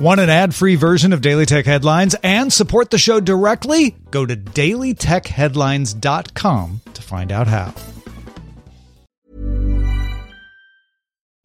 Want an ad free version of Daily Tech Headlines and support the show directly? Go to dailytechheadlines.com to find out how.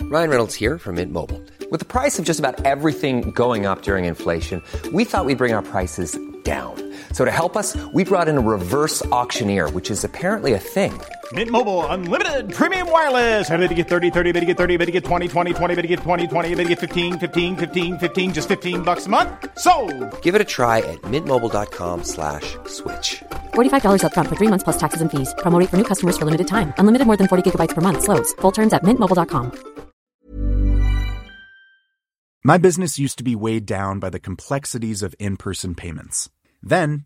Ryan Reynolds here from Mint Mobile. With the price of just about everything going up during inflation, we thought we'd bring our prices down. So to help us, we brought in a reverse auctioneer, which is apparently a thing. Mint Mobile unlimited premium wireless. Ready to get 30, 30, bit to get 30, bit to get 20, 20, 20, bit to get 20, 20, bit to get 15, 15, 15, 15 just 15 bucks a month. So, Give it a try at mintmobile.com slash switch. $45 upfront for 3 months plus taxes and fees. Promo for new customers for limited time. Unlimited more than 40 gigabytes per month slows. Full terms at mintmobile.com. My business used to be weighed down by the complexities of in-person payments. Then,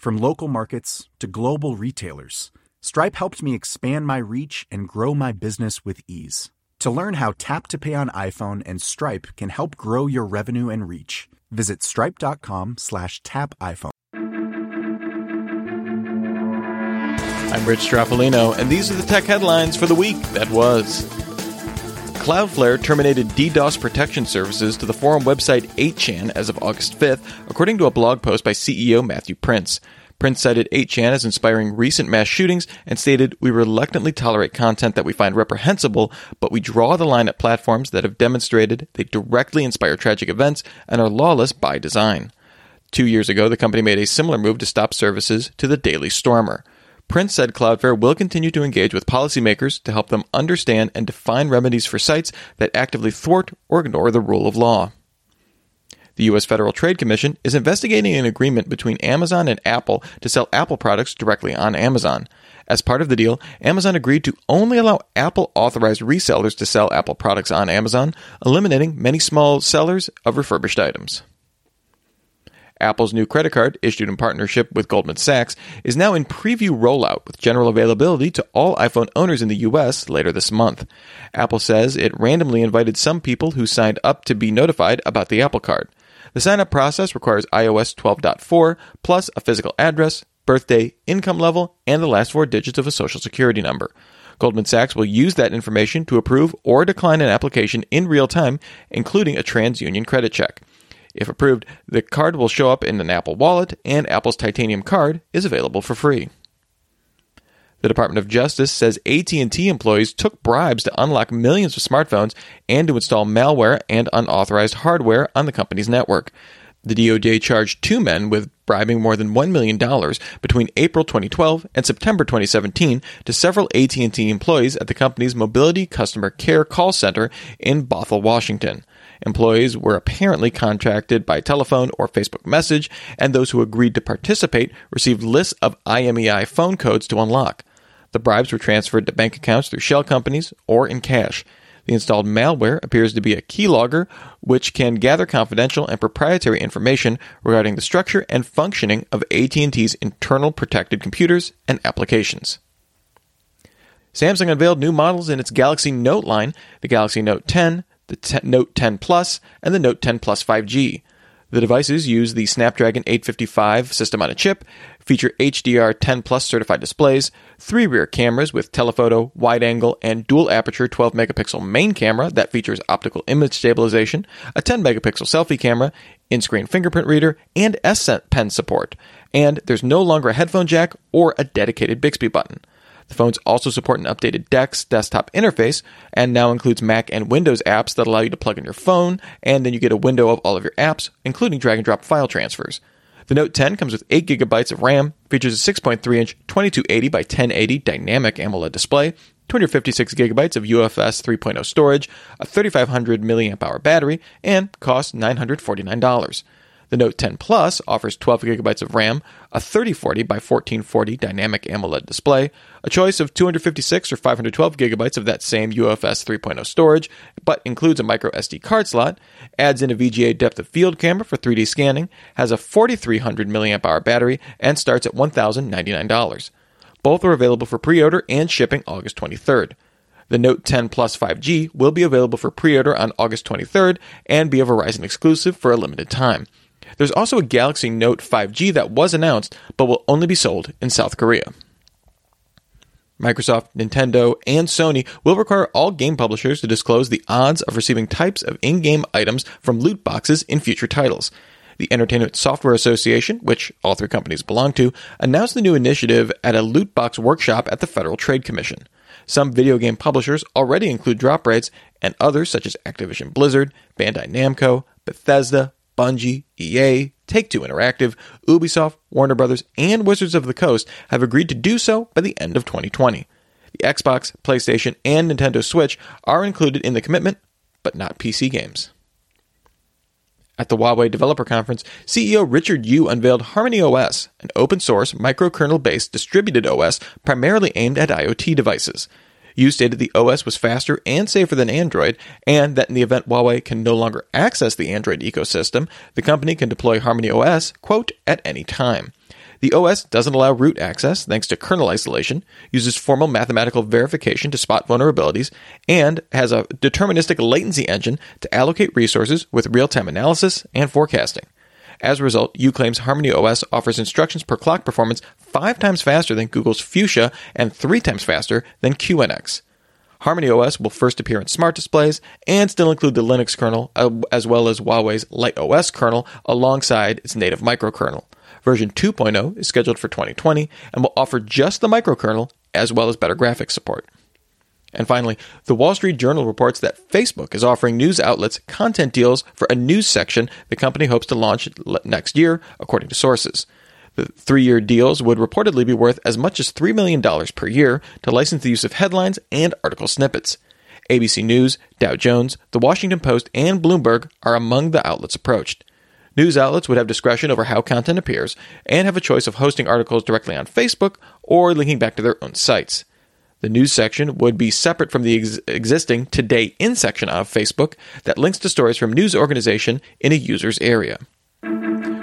From local markets to global retailers, Stripe helped me expand my reach and grow my business with ease. To learn how Tap to Pay on iPhone and Stripe can help grow your revenue and reach, visit stripe.com slash tap iPhone. I'm Rich Stroffolino, and these are the tech headlines for the week that was. Cloudflare terminated DDoS protection services to the forum website 8chan as of August 5th, according to a blog post by CEO Matthew Prince. Prince cited 8chan as inspiring recent mass shootings and stated, We reluctantly tolerate content that we find reprehensible, but we draw the line at platforms that have demonstrated they directly inspire tragic events and are lawless by design. Two years ago, the company made a similar move to stop services to the Daily Stormer. Prince said Cloudflare will continue to engage with policymakers to help them understand and define remedies for sites that actively thwart or ignore the rule of law. The U.S. Federal Trade Commission is investigating an agreement between Amazon and Apple to sell Apple products directly on Amazon. As part of the deal, Amazon agreed to only allow Apple authorized resellers to sell Apple products on Amazon, eliminating many small sellers of refurbished items. Apple's new credit card, issued in partnership with Goldman Sachs, is now in preview rollout with general availability to all iPhone owners in the US later this month. Apple says it randomly invited some people who signed up to be notified about the Apple Card. The sign up process requires iOS 12.4 plus a physical address, birthday, income level, and the last four digits of a social security number. Goldman Sachs will use that information to approve or decline an application in real time, including a TransUnion credit check. If approved, the card will show up in an Apple Wallet, and Apple's Titanium card is available for free. The Department of Justice says AT&T employees took bribes to unlock millions of smartphones and to install malware and unauthorized hardware on the company's network. The DOJ charged two men with bribing more than $1 million between April 2012 and September 2017 to several AT&T employees at the company's Mobility Customer Care call center in Bothell, Washington. Employees were apparently contracted by telephone or Facebook message, and those who agreed to participate received lists of IMEI phone codes to unlock. The bribes were transferred to bank accounts through shell companies or in cash. The installed malware appears to be a keylogger, which can gather confidential and proprietary information regarding the structure and functioning of AT&T's internal protected computers and applications. Samsung unveiled new models in its Galaxy Note line, the Galaxy Note 10, the Note 10 Plus, and the Note 10 Plus 5G. The devices use the Snapdragon 855 system on a chip, feature HDR 10 Plus certified displays, three rear cameras with telephoto, wide angle, and dual aperture 12 megapixel main camera that features optical image stabilization, a 10 megapixel selfie camera, in screen fingerprint reader, and S Pen support. And there's no longer a headphone jack or a dedicated Bixby button. The phones also support an updated DeX desktop interface and now includes Mac and Windows apps that allow you to plug in your phone, and then you get a window of all of your apps, including drag and drop file transfers. The Note 10 comes with 8 gigabytes of RAM, features a 6.3 inch 2280 by 1080 dynamic AMOLED display, 256 gigabytes of UFS 3.0 storage, a 3500 milliamp hour battery, and costs $949. The Note 10 Plus offers 12 gigabytes of RAM, a 3040 by 1440 dynamic AMOLED display, a choice of 256 or 512 gigabytes of that same UFS 3.0 storage, but includes a micro SD card slot, adds in a VGA depth of field camera for 3D scanning, has a 4300 mAh battery, and starts at $1,099. Both are available for pre-order and shipping August 23rd. The Note 10 Plus 5G will be available for pre-order on August 23rd and be a Verizon exclusive for a limited time. There's also a Galaxy Note 5G that was announced, but will only be sold in South Korea. Microsoft, Nintendo, and Sony will require all game publishers to disclose the odds of receiving types of in game items from loot boxes in future titles. The Entertainment Software Association, which all three companies belong to, announced the new initiative at a loot box workshop at the Federal Trade Commission. Some video game publishers already include drop rates, and others, such as Activision Blizzard, Bandai Namco, Bethesda, Bungie, EA, Take Two Interactive, Ubisoft, Warner Brothers, and Wizards of the Coast have agreed to do so by the end of 2020. The Xbox, PlayStation, and Nintendo Switch are included in the commitment, but not PC games. At the Huawei Developer Conference, CEO Richard Yu unveiled Harmony OS, an open source, microkernel based distributed OS primarily aimed at IoT devices. Yu stated the OS was faster and safer than Android, and that in the event Huawei can no longer access the Android ecosystem, the company can deploy Harmony OS, quote, at any time. The OS doesn't allow root access thanks to kernel isolation, uses formal mathematical verification to spot vulnerabilities, and has a deterministic latency engine to allocate resources with real time analysis and forecasting. As a result, Yu claims Harmony OS offers instructions per clock performance five times faster than Google's Fuchsia and three times faster than QNX. Harmony OS will first appear in smart displays and still include the Linux kernel, uh, as well as Huawei's LiteOS kernel alongside its native microkernel. Version 2.0 is scheduled for 2020 and will offer just the microkernel as well as better graphics support. And finally, the Wall Street Journal reports that Facebook is offering news outlets content deals for a news section the company hopes to launch next year, according to sources. The three year deals would reportedly be worth as much as $3 million per year to license the use of headlines and article snippets. ABC News, Dow Jones, The Washington Post, and Bloomberg are among the outlets approached. News outlets would have discretion over how content appears and have a choice of hosting articles directly on Facebook or linking back to their own sites. The news section would be separate from the ex- existing Today In section of Facebook that links to stories from news organization in a user's area.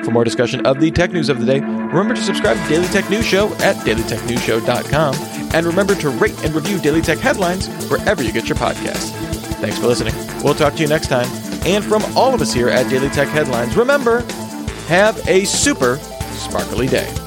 For more discussion of the tech news of the day, remember to subscribe to Daily Tech News Show at dailytechnewsshow.com and remember to rate and review Daily Tech headlines wherever you get your podcasts. Thanks for listening. We'll talk to you next time. And from all of us here at Daily Tech Headlines, remember, have a super sparkly day.